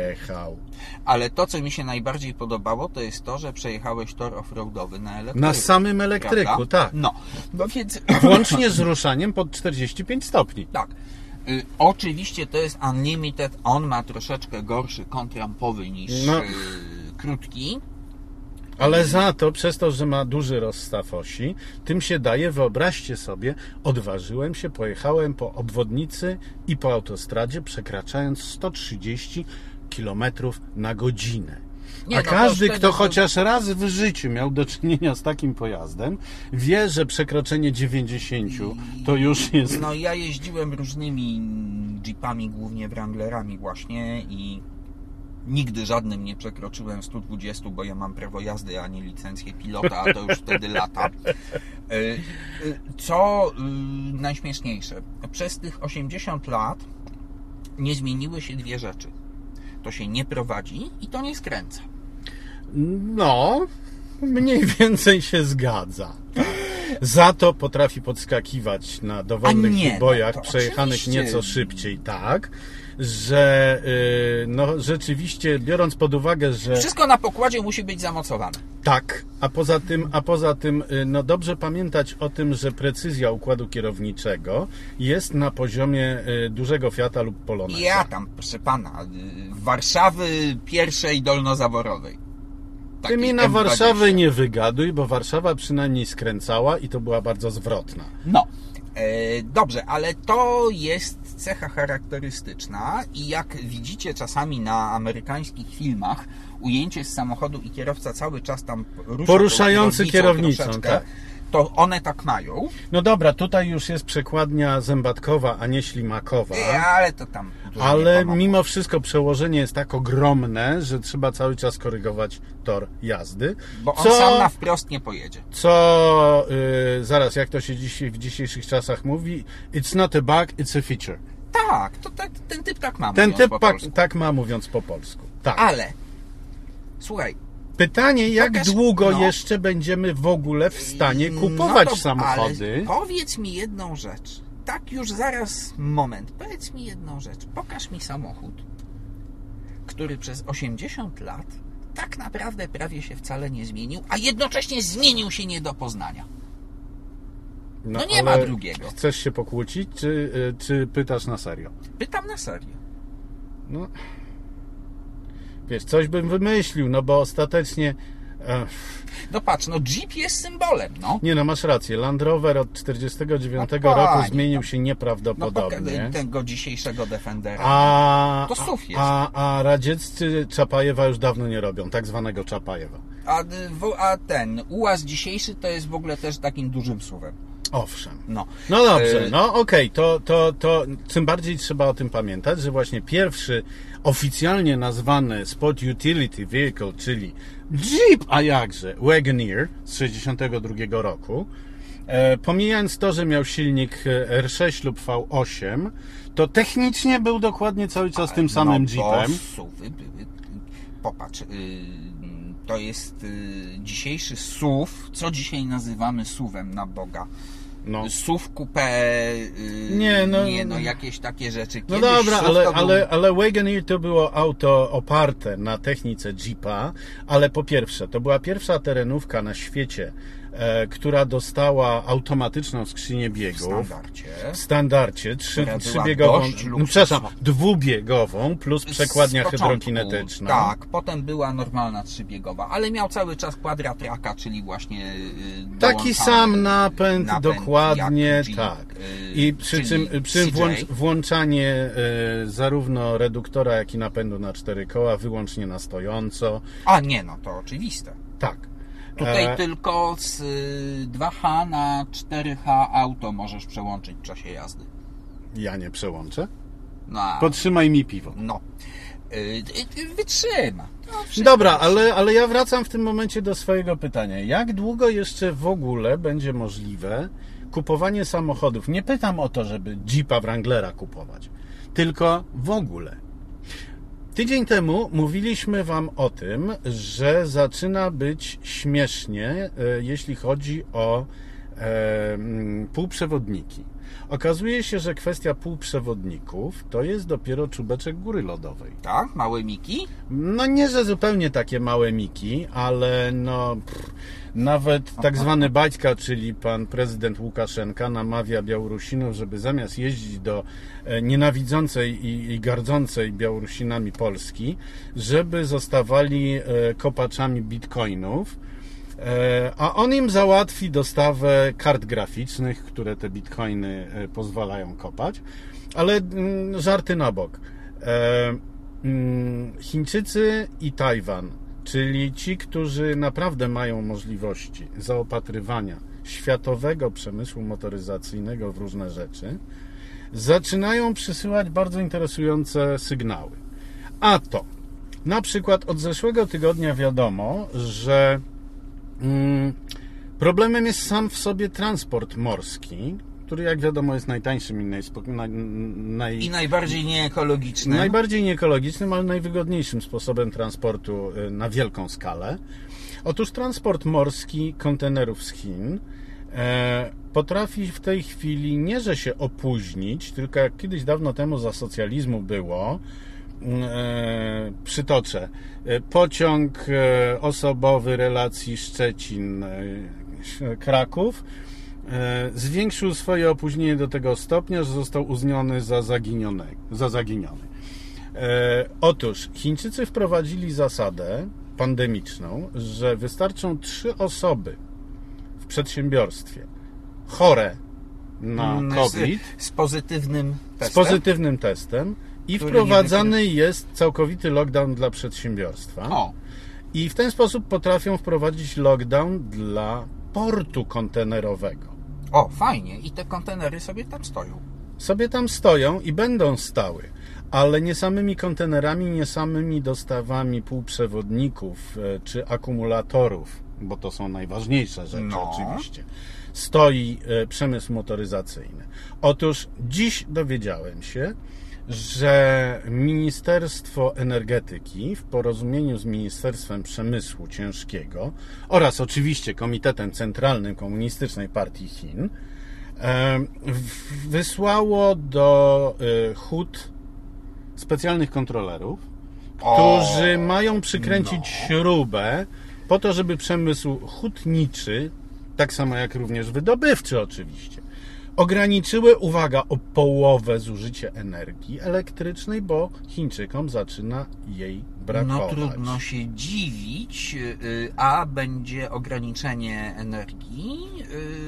jechał. Ale to, co mi się najbardziej podobało, to jest to, że przejechałeś tor offroadowy na elektryku. Na samym elektryku, prawda? tak. No, no więc... Włącznie z ruszaniem pod 45 stopni. Tak. Y, oczywiście to jest Unlimited, on ma troszeczkę gorszy kąt rampowy niż No. y, krótki. Ale za to, przez to, że ma duży rozstaw osi, tym się daje, wyobraźcie sobie, odważyłem się, pojechałem po obwodnicy i po autostradzie, przekraczając 130 km na godzinę. Nie, A no każdy, kto to- chociaż raz w życiu miał do czynienia z takim pojazdem, wie, że przekroczenie 90 to już jest. No ja jeździłem różnymi jeepami, głównie Wranglerami właśnie i nigdy żadnym nie przekroczyłem 120, bo ja mam prawo jazdy, a nie licencję pilota, a to już wtedy lata. Y, y, Co y, najśmieszniejsze, przez tych 80 lat nie zmieniły się dwie rzeczy. To się nie prowadzi i to nie skręca. No, mniej więcej się zgadza. Za to potrafi podskakiwać na dowolnych nie, no bojach to przejechanych oczywiście. nieco szybciej, tak, że y, no rzeczywiście biorąc pod uwagę, że Wszystko na pokładzie musi być zamocowane. tak, a poza tym, a poza tym y, no dobrze pamiętać o tym, że precyzja układu kierowniczego jest na poziomie y, dużego Fiata lub Poloneza. Ja tam, proszę pana, Warszawy pierwszej dolnozaworowej. Ty mi na M20. Warszawę nie wygaduj, bo Warszawa przynajmniej skręcała i to była bardzo zwrotna. No, e, dobrze, ale to jest cecha charakterystyczna i jak widzicie czasami na amerykańskich filmach, ujęcie z samochodu i kierowca cały czas tam rusza Poruszający kierownicą, tak. To one tak mają, No dobra, tutaj już jest przekładnia zębatkowa, a nie ślimakowa. ale to tam. Ale mimo wszystko przełożenie jest tak ogromne, że trzeba cały czas korygować tor jazdy. Bo on co, sam na wprost nie pojedzie. co y, zaraz, jak to się dzisiaj, w dzisiejszych czasach mówi, it's not a bug, it's a feature. Tak, to te, ten typ tak ma. Ten typ tak, tak ma mówiąc po polsku. Tak. Ale słuchaj, Pytanie, jak Pokaż- długo no. jeszcze będziemy w ogóle w stanie no kupować to- samochody? Powiedz mi jedną rzecz. Tak już zaraz, moment. Powiedz mi jedną rzecz. Pokaż mi samochód, który przez 80 lat tak naprawdę prawie się wcale nie zmienił, a jednocześnie zmienił się nie do poznania. no nie ma drugiego. Chcesz się pokłócić, czy, y, czy pytasz na serio? Pytam na serio. No, wiesz, coś bym wymyślił, no bo ostatecznie... No patrz, no Jeep jest symbolem, no. nie no, masz rację, Land Rover od 49 No, roku zmienił no. się No nieprawdopodobnie. poka- tego dzisiejszego Defendera. A, To SUV jest. a, a radzieccy Czapajewa już dawno nie robią, tak zwanego Czapajewa. A, y, a ten ułaz dzisiejszy to jest w ogóle też takim dużym suwem. Owszem. No. No dobrze, E, no okej, to, to, to tym bardziej trzeba o tym pamiętać, że właśnie pierwszy oficjalnie nazwany Sport Utility Vehicle, czyli Jeep, a jakże, Wagoneer z 62 roku, e, pomijając to, że miał silnik e, R6 lub V8, to technicznie był dokładnie cały czas tym samym no, Jeepem. Suwy były. Popatrz, y, to jest y, dzisiejszy SUV. Co dzisiaj nazywamy SUVem na Boga? No. SUV coupé, y, Nie, no- nie, no jakieś takie rzeczy. No Kiedyś dobra, SUV ale, był- ale, ale Wagoneer to było auto oparte na technice Jeepa, ale po pierwsze, to była pierwsza terenówka na świecie, która dostała automatyczną skrzynię w biegów. standardzie. W standardzie, trzy, trzybiegową, no, przepraszam, dwubiegową plus przekładnia początku, hydrokinetyczna. Tak, potem była normalna trzybiegowa, ale miał cały czas quadratraka, czyli właśnie y, Taki sam napęd, napęd dokładnie tak. y, I przy czym, przy włącz, włączanie e, zarówno reduktora, jak i napędu na cztery koła wyłącznie na stojąco. A nie, no to oczywiste. Tak. Tutaj E, tylko z y, 2H na 4H auto możesz przełączyć w czasie jazdy. Ja nie przełączę. No, Podtrzymaj mi piwo. no. Y, y, wytrzyma. No, Dobra, ale, ale ja wracam w tym momencie do swojego pytania. Jak długo jeszcze w ogóle będzie możliwe kupowanie samochodów? Nie pytam o to, żeby Jeepa Wranglera kupować, tylko w ogóle. Tydzień temu mówiliśmy Wam o tym, że zaczyna być śmiesznie, e, jeśli chodzi o e, półprzewodniki. Okazuje się, że kwestia półprzewodników to jest dopiero czubeczek góry lodowej. Tak, małe Miki? No nie, że zupełnie takie małe miki, ale no pff, nawet tak zwany Baćka, czyli pan prezydent Łukaszenka namawia Białorusinów, żeby zamiast jeździć do e, nienawidzącej i, i gardzącej Białorusinami Polski, żeby zostawali e, kopaczami bitcoinów, a on im załatwi dostawę kart graficznych, które te bitcoiny e, pozwalają kopać. Ale mm, żarty na bok. E, mm, Chińczycy i Tajwan, czyli ci, którzy naprawdę mają możliwości zaopatrywania światowego przemysłu motoryzacyjnego w różne rzeczy, zaczynają przysyłać bardzo interesujące sygnały. A to, na przykład od zeszłego tygodnia wiadomo, że Problemem jest sam w sobie transport morski, który jak wiadomo jest najtańszym i naj, naj, I najbardziej nieekologiczny. najbardziej nieekologicznym, ale najwygodniejszym sposobem transportu y, na wielką skalę. Otóż transport morski kontenerów z Chin e, potrafi w tej chwili nie, że się opóźnić, tylko jak kiedyś dawno temu za socjalizmu było, przytoczę, e, pociąg e, osobowy relacji Szczecin-Kraków e, zwiększył swoje opóźnienie do tego stopnia, że został uznany za, zaginiony, za zaginiony. E, otóż Chińczycy wprowadzili zasadę pandemiczną, że wystarczą trzy osoby w przedsiębiorstwie chore na Mm, COVID Z, z pozytywnym z testem. pozytywnym testem i wprowadzany jest całkowity lockdown dla przedsiębiorstwa. O, I w ten sposób potrafią wprowadzić lockdown dla portu kontenerowego. o, fajnie. I te kontenery sobie tam stoją. Sobie tam stoją i będą stały, ale nie samymi kontenerami, nie samymi dostawami półprzewodników e, czy akumulatorów, bo to są najważniejsze rzeczy No. oczywiście, stoi e, przemysł motoryzacyjny. Otóż dziś dowiedziałem się, że Ministerstwo Energetyki w porozumieniu z Ministerstwem Przemysłu Ciężkiego oraz oczywiście Komitetem Centralnym Komunistycznej Partii Chin wysłało do e, hut specjalnych kontrolerów, O, którzy mają przykręcić no. śrubę po to, żeby przemysł hutniczy, tak samo jak również wydobywczy oczywiście, ograniczyły, uwaga, o połowę zużycie energii elektrycznej, bo Chińczykom zaczyna jej No brakować. trudno się dziwić, y, a będzie ograniczenie energii,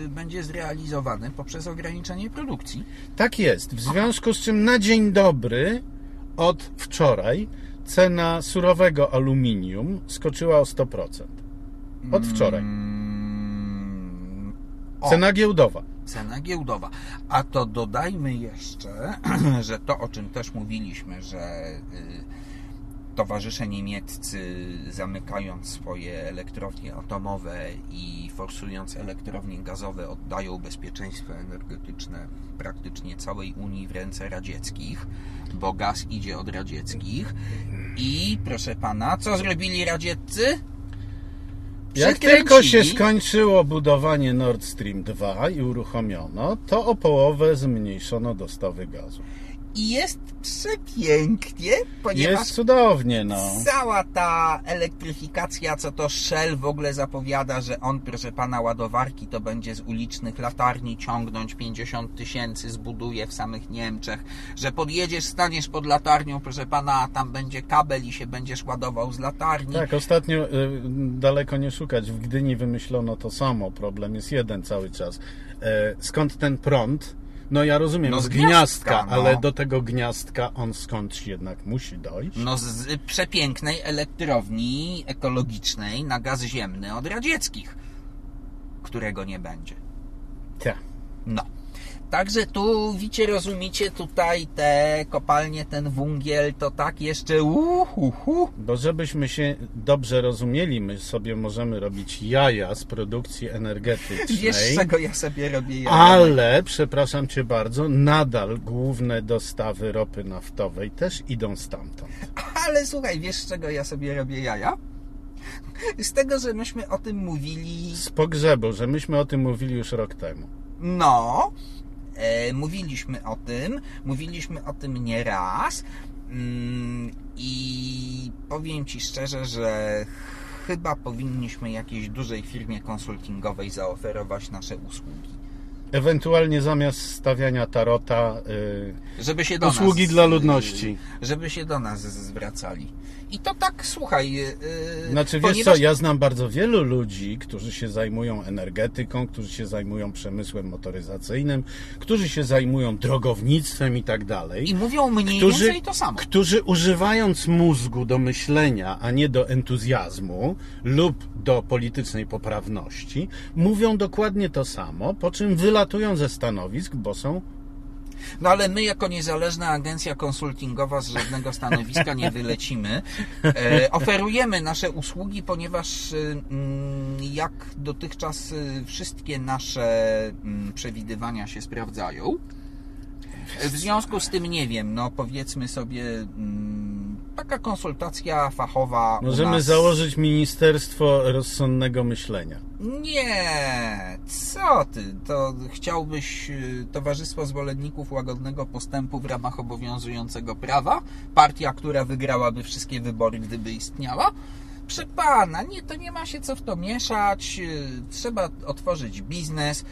y, będzie zrealizowane poprzez ograniczenie produkcji. Tak jest. W związku z czym na dzień dobry od wczoraj cena surowego aluminium skoczyła o 100%. Od wczoraj. Mm, Cena giełdowa. Cena giełdowa. A to dodajmy jeszcze, że to o czym też mówiliśmy, że y, towarzysze niemieccy zamykając swoje elektrownie atomowe i forsując elektrownie gazowe oddają bezpieczeństwo energetyczne praktycznie całej Unii w ręce radzieckich, bo gaz idzie od radzieckich. I proszę pana, co zrobili radzieccy? Jak tylko się skończyło budowanie Nord Stream 2 i uruchomiono, to o połowę zmniejszono dostawy gazu. I jest przepięknie, ponieważ Jest cudownie, no. cała ta elektryfikacja, co to Shell w ogóle zapowiada, że on, proszę pana, ładowarki to będzie z ulicznych latarni ciągnąć 50 tysięcy, zbuduje w samych Niemczech, że podjedziesz, staniesz pod latarnią, proszę pana, tam będzie kabel i się będziesz ładował z latarni. Tak, ostatnio y, daleko nie szukać. W Gdyni wymyślono to samo. Problem jest jeden cały czas. E, skąd ten prąd? No ja rozumiem, No z z gniazdka, gniazdka, no. ale do tego gniazdka on skądś jednak musi dojść. No z przepięknej elektrowni ekologicznej na gaz ziemny od radzieckich, którego nie będzie. Tak. No. Także tu, wiecie, rozumiecie, tutaj te kopalnie, ten wungiel, to tak jeszcze uhuhu. Bo żebyśmy się dobrze rozumieli, my sobie możemy robić jaja z produkcji energetycznej. Wiesz, czego ja sobie robię jaja? Ale, przepraszam cię bardzo, nadal główne dostawy ropy naftowej też idą stamtąd. Ale słuchaj, wiesz, czego ja sobie robię jaja? Z tego, że myśmy o tym mówili, Z pogrzebu, że myśmy o tym mówili już rok temu. no, mówiliśmy o tym, mówiliśmy o tym nieraz mm, i powiem Ci szczerze, że chyba powinniśmy jakiejś dużej firmie konsultingowej zaoferować nasze usługi. Ewentualnie zamiast stawiania tarota, y, Żeby się do usługi nas, dla y, ludności. Żeby się do nas zwracali. I to tak, słuchaj. Yy, Znaczy, wiesz co, ja znam bardzo wielu ludzi, którzy się zajmują energetyką, którzy się zajmują przemysłem motoryzacyjnym, którzy się zajmują drogownictwem i tak dalej. I mówią mniej którzy, więcej to samo. którzy używając mózgu do myślenia, a nie do entuzjazmu lub do politycznej poprawności, mówią dokładnie to samo, po czym wylatują ze stanowisk, bo są No ale my, jako niezależna agencja konsultingowa z żadnego stanowiska nie wylecimy. E, oferujemy nasze usługi, ponieważ y, mm, jak dotychczas y, wszystkie nasze mm, przewidywania się sprawdzają. W związku z tym nie wiem, no powiedzmy sobie mm, taka konsultacja fachowa. Możemy nas... założyć Ministerstwo Rozsądnego Myślenia. Nie, co ty? To chciałbyś y, Towarzystwo Zwolenników Łagodnego Postępu w ramach obowiązującego prawa? Partia, która wygrałaby wszystkie wybory, gdyby istniała? Proszę pana, nie, to nie ma się co w to mieszać. y, Trzeba otworzyć biznes.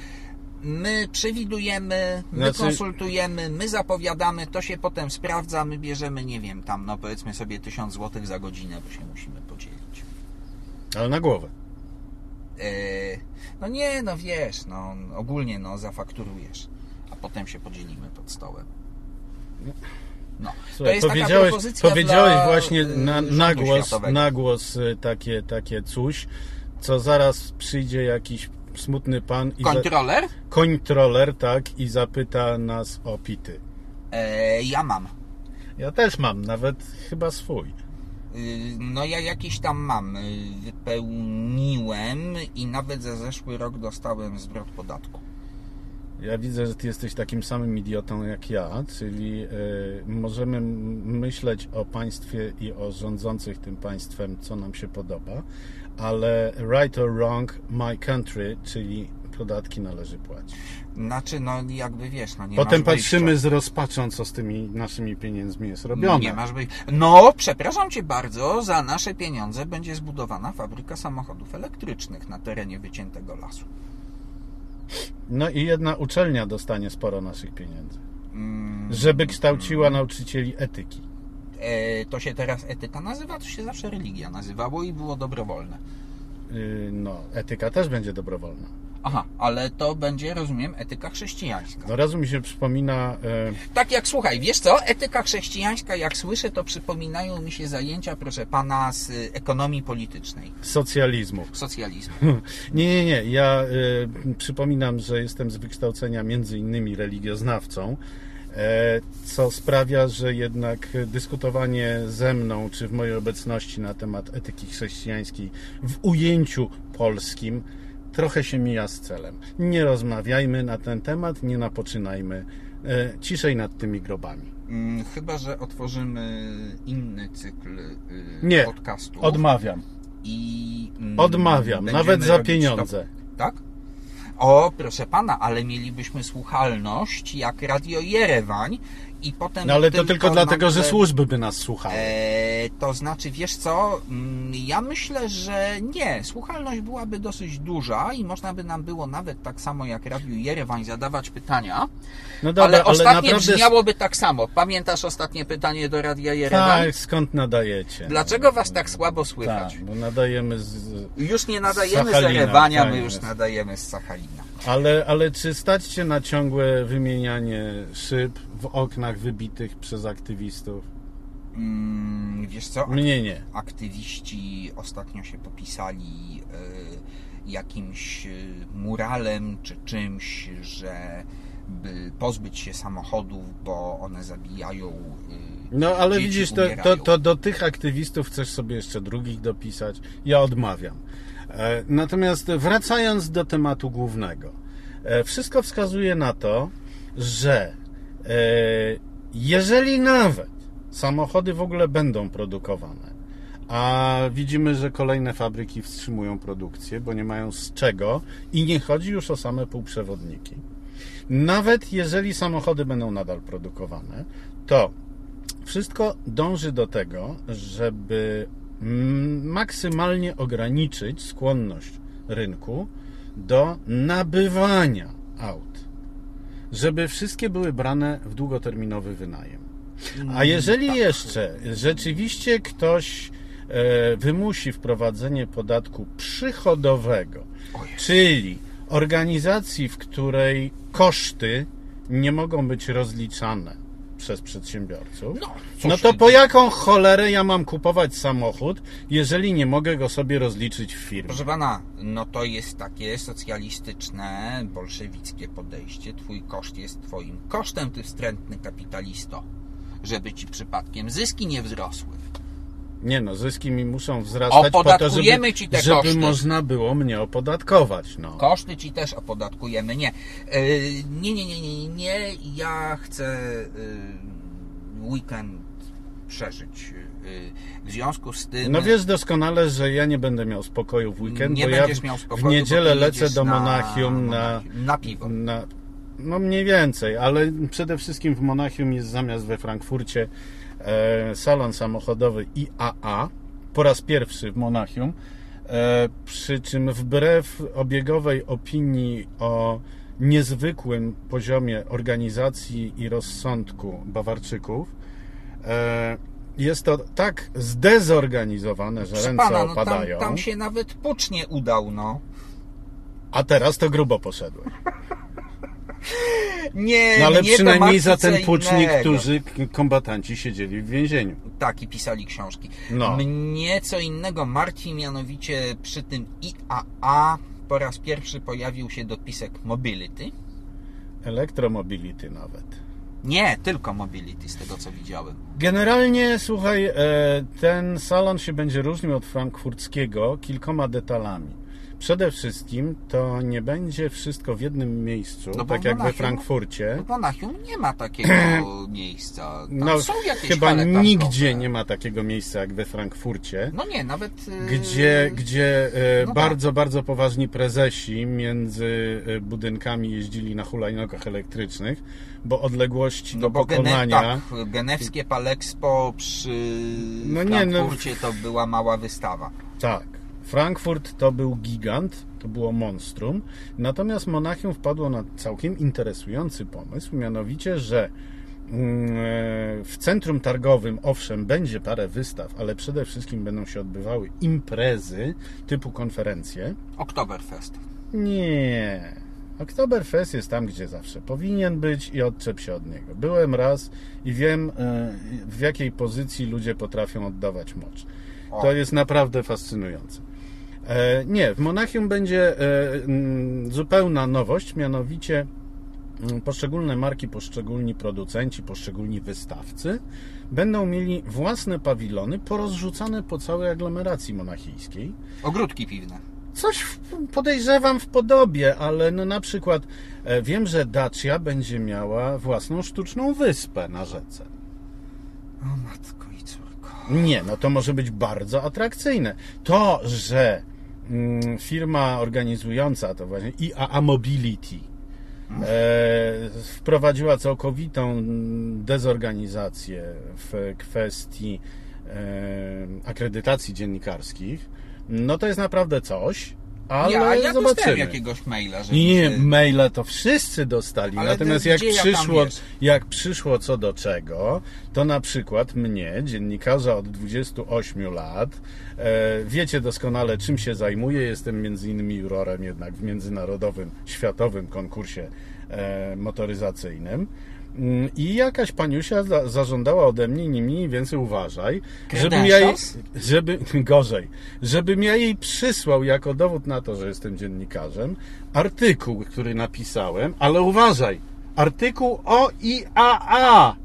My przewidujemy, my Znaczy- konsultujemy, my zapowiadamy, to się potem sprawdza, my bierzemy, nie wiem, tam, no powiedzmy sobie 1000 zł za godzinę, bo się musimy podzielić. Ale na głowę. Yy, no nie, no wiesz, no ogólnie no zafakturujesz. a potem się podzielimy pod stołem. No. Słuchaj, to jest powiedziałeś, powiedziałeś właśnie y, na, na, głos, na głos y, takie, takie coś, co zaraz przyjdzie jakiś smutny pan i za, Kontroler? kontroler, tak, i zapyta nas o pity. E, ja mam. Ja też mam, nawet chyba swój. Y, No ja jakiś tam mam. y, Wypełniłem i nawet za zeszły rok dostałem zwrot podatku. Ja widzę, że ty jesteś takim samym idiotą jak ja, czyli y, możemy myśleć o państwie i o rządzących tym państwem, co nam się podoba, ale right or wrong, my country, czyli podatki należy płacić. Znaczy, no jakby wiesz, no nie Potem patrzymy z rozpaczą, co z tymi naszymi pieniędzmi jest robione. Nie masz wyjścia. No, przepraszam Cię bardzo, za nasze pieniądze będzie zbudowana fabryka samochodów elektrycznych na terenie wyciętego lasu. No i jedna uczelnia dostanie sporo naszych pieniędzy, Mm, żeby kształciła nauczycieli etyki. E, to się teraz etyka nazywa, to się zawsze religia nazywało i było dobrowolne. Y, No, etyka też będzie dobrowolna. Aha, ale to będzie, rozumiem, etyka chrześcijańska. Od razu mi się przypomina e, Tak jak słuchaj, wiesz co? Etyka chrześcijańska, jak słyszę, to przypominają mi się zajęcia, proszę pana, z y, ekonomii politycznej, socjalizmu. socjalizmu. Nie, nie, nie. Ja y, przypominam, że jestem z wykształcenia między innymi religioznawcą, e, co sprawia, że jednak dyskutowanie ze mną, czy w mojej obecności na temat etyki chrześcijańskiej w ujęciu polskim trochę się mija z celem. Nie rozmawiajmy na ten temat, nie napoczynajmy. E, ciszej nad tymi grobami. Mm, Chyba, że otworzymy inny cykl y, Nie, podcastów. Odmawiam. I mm, Odmawiam, nawet za pieniądze. To, tak? O, proszę pana, ale mielibyśmy słuchalność jak Radio Jerewań i potem. No ale to tylko dlatego, że nagle- służby by nas słuchały. E, to znaczy, wiesz co, mm, ja myślę, że nie. Słuchalność byłaby dosyć duża i można by nam było nawet tak samo jak Radiu Jerewań zadawać pytania, No dobra, ale ostatnie naprawdę... brzmiałoby tak samo. Pamiętasz ostatnie pytanie do Radia Jerewań? Tak, skąd nadajecie? Dlaczego was tak słabo słychać? Tak, bo nadajemy z... Już nie nadajemy z Sachalina, Jerewania, my już nadajemy z Sachalina. Ale, ale czy stać się na ciągłe wymienianie szyb w oknach wybitych przez aktywistów? Mm, wiesz co? Mnie nie. aktywiści ostatnio się popisali e, jakimś e, muralem czy czymś, że by pozbyć się samochodów, bo one zabijają. e, No ale widzisz, to, to, to do tych aktywistów chcesz sobie jeszcze drugich dopisać. Ja odmawiam. E, Natomiast wracając do tematu głównego. E, Wszystko wskazuje na to, że e, jeżeli nawet samochody w ogóle będą produkowane, a widzimy, że kolejne fabryki wstrzymują produkcję, bo nie mają z czego i nie chodzi już o same półprzewodniki. Nawet jeżeli samochody będą nadal produkowane, to wszystko dąży do tego, żeby maksymalnie ograniczyć skłonność rynku do nabywania aut. Żeby wszystkie były brane w długoterminowy wynajem. A jeżeli jeszcze rzeczywiście ktoś e, wymusi wprowadzenie podatku przychodowego, czyli organizacji, w której koszty nie mogą być rozliczane przez przedsiębiorców, No, no to po jaką cholerę ja mam kupować samochód, jeżeli nie mogę go sobie rozliczyć w firmie? Proszę pana, no to jest takie socjalistyczne, bolszewickie podejście. Twój koszt jest twoim kosztem, ty wstrętny kapitalisto. Żeby ci przypadkiem zyski nie wzrosły. Nie no, zyski mi muszą wzrastać po to, żeby, ci te żeby koszty. można było mnie opodatkować. No. Koszty ci też opodatkujemy. Nie. Yy, Nie, nie, nie, nie, nie. Ja chcę yy, weekend przeżyć. Yy, W związku z tym. No wiesz doskonale, że ja nie będę miał spokoju w weekend, nie bo ja będziesz w, miał w spokoju, niedzielę bo ty lecę do na Monachium na, Monachium, na piwo. na... No mniej więcej, ale przede wszystkim w Monachium jest zamiast we Frankfurcie e, salon samochodowy IAA. Po raz pierwszy w Monachium. E, przy czym wbrew obiegowej opinii o niezwykłym poziomie organizacji i rozsądku Bawarczyków, e, jest to tak zdezorganizowane, że Proszę ręce pana, no tam, opadają. tam się nawet pucz nie udał, no. A teraz to grubo poszedłem. Nie, No ale mnie to przynajmniej za ten innego. którzy kombatanci siedzieli w więzieniu. Tak, i pisali książki. No. Mnie co innego martwi, mianowicie przy tym IAA po raz pierwszy pojawił się dopisek Mobility. Elektromobility nawet. Nie, tylko Mobility z tego co widziałem. Generalnie, słuchaj, e, ten salon się będzie różnił od frankfurckiego kilkoma detalami. Przede wszystkim to nie będzie wszystko w jednym miejscu, No tak jak we Frankfurcie. W Monachium nie ma takiego miejsca. Tam No, są jakieś chyba nigdzie nie ma takiego miejsca jak we Frankfurcie. No nie, nawet... yy, Gdzie, gdzie e, no bardzo, bardzo poważni prezesi między e, budynkami jeździli na hulajnogach elektrycznych, bo odległości No do bo gene, pokonania. tak, genewskie Palexpo przy No nie, no- Frankfurcie to była mała wystawa. Tak. Frankfurt to był gigant, to było monstrum. Natomiast Monachium wpadło na całkiem interesujący pomysł, mianowicie, że mm, e, w centrum targowym, owszem, będzie parę wystaw, ale przede wszystkim będą się odbywały imprezy typu konferencje. Oktoberfest. Nie. Oktoberfest jest tam, gdzie zawsze powinien być i odczep się od niego. Byłem raz i wiem, e, w jakiej pozycji ludzie potrafią oddawać mocz. To jest naprawdę fascynujące. E, Nie, w Monachium będzie e, zupełna nowość, mianowicie mm, poszczególne marki, poszczególni producenci, poszczególni wystawcy będą mieli własne pawilony porozrzucane po całej aglomeracji monachijskiej. Ogródki piwne. Coś podejrzewam w podobie, ale no na przykład e, wiem, że Dacia będzie miała własną sztuczną wyspę na rzece. O matko i córko. Nie, no to może być bardzo atrakcyjne. To, że firma organizująca to właśnie IAA Mobility e, wprowadziła całkowitą mm, dezorganizację w kwestii e, akredytacji dziennikarskich, no to jest naprawdę coś, ale ja, ja zobaczymy. jakiegoś maila, że Nie, że- maile to wszyscy dostali. Ale Natomiast to jak ja przyszło, jak przyszło co do czego, to na przykład mnie, dziennikarza od 28 lat, e, wiecie doskonale czym się zajmuję. Jestem między innymi jurorem jednak w międzynarodowym, światowym konkursie motoryzacyjnym. Mm, I jakaś paniusia za, zażądała ode mnie, nie mniej więcej uważaj, żebym ja jej, żeby, gorzej, żebym ja jej przysłał jako dowód na to, że jestem dziennikarzem, artykuł, który napisałem, ale uważaj, artykuł o IAA.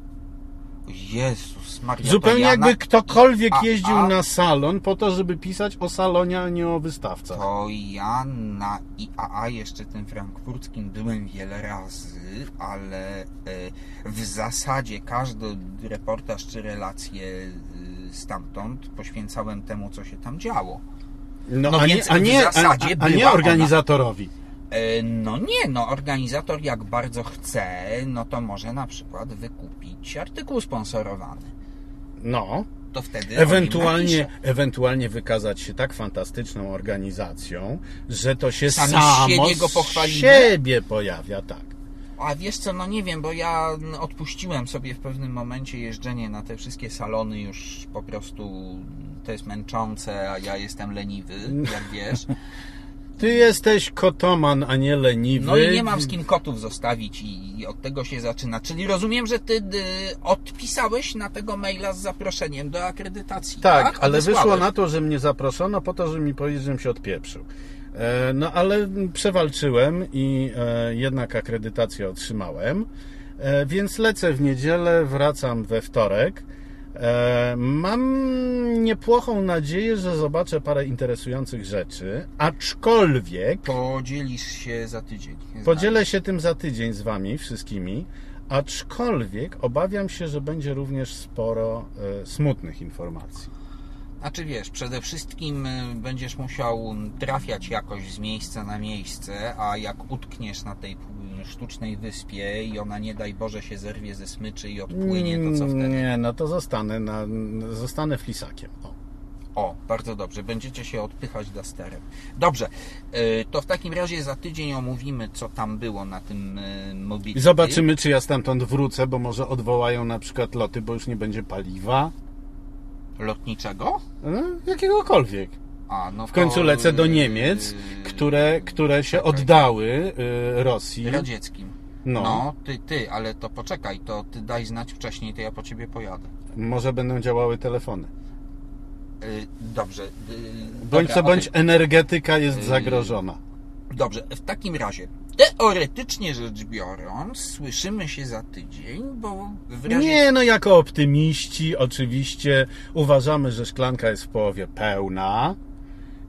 Jezus Maria, Zupełnie ja jakby na... ktokolwiek IAA? jeździł na salon po to, żeby pisać o salonie, a nie o wystawcach. To ja na IAA jeszcze tym frankfurckim byłem wiele razy, ale e, w zasadzie każdy reportaż czy relację e, stamtąd poświęcałem temu, co się tam działo. No, No a, nie, a, nie, w zasadzie a, a nie była ona. E, No nie, no organizator jak bardzo chce, no to może na przykład wykupić artykuł sponsorowany. No, To wtedy ewentualnie, ewentualnie wykazać się tak fantastyczną organizacją, że to się Sami samo siebie go pochwalimy? siebie pojawia, tak. A wiesz co, no nie wiem, bo ja odpuściłem sobie w pewnym momencie jeżdżenie na te wszystkie salony już po prostu to jest męczące, a ja jestem leniwy, jak wiesz. Ty jesteś kotoman, a nie leniwy. No i nie mam z kim kotów zostawić i, i od tego się zaczyna. Czyli rozumiem, że ty y, odpisałeś na tego maila z zaproszeniem do akredytacji. Tak, Tak, ale Odesłałeś. wyszło na to, że mnie zaproszono po to, żeby mi powiedzieć, żebym się odpieprzył. E, No ale przewalczyłem i e, jednak akredytację otrzymałem, E, więc lecę w niedzielę, wracam we wtorek. E, Mam niepłochą nadzieję, że zobaczę parę interesujących rzeczy, aczkolwiek Podzielisz się za tydzień. Podzielę się tym za tydzień z Wami wszystkimi, aczkolwiek obawiam się, że będzie również sporo e, smutnych informacji. Znaczy wiesz, przede wszystkim y, będziesz musiał trafiać jakoś z miejsca na miejsce, a jak utkniesz na tej sztucznej wyspie i ona nie daj Boże się zerwie ze smyczy i odpłynie, to co wtedy? Nie, no to zostanę, na, zostanę flisakiem. O. O, bardzo dobrze, będziecie się odpychać dasterem. Dobrze, y, to w takim razie za tydzień omówimy, co tam było na tym y, mobility. I zobaczymy, czy ja stamtąd wrócę, bo może odwołają na przykład loty, bo już nie będzie paliwa. Lotniczego? No, jakiegokolwiek. A, no W końcu lecę do Niemiec, które, które się oddały y, Rosji. Radzieckim. No. No, ty, ty, ale to poczekaj, to ty daj znać wcześniej, to ja po ciebie pojadę. Może będą działały telefony. Y, dobrze. y, Bądź co bądź, energetyka jest zagrożona. Dobrze, w takim razie, teoretycznie rzecz biorąc, słyszymy się za tydzień, bo w razie... Nie, no jako optymiści oczywiście uważamy, że szklanka jest w połowie pełna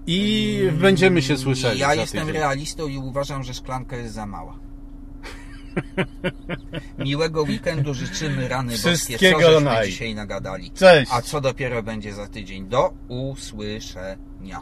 i będziemy się słyszeli Ja jestem tydzień. realistą i uważam, że szklanka jest za mała. Miłego weekendu życzymy rany boskie, Wszystkiego co żeśmy naj. dzisiaj nagadali. Cześć! A co dopiero będzie za tydzień. Do usłyszenia.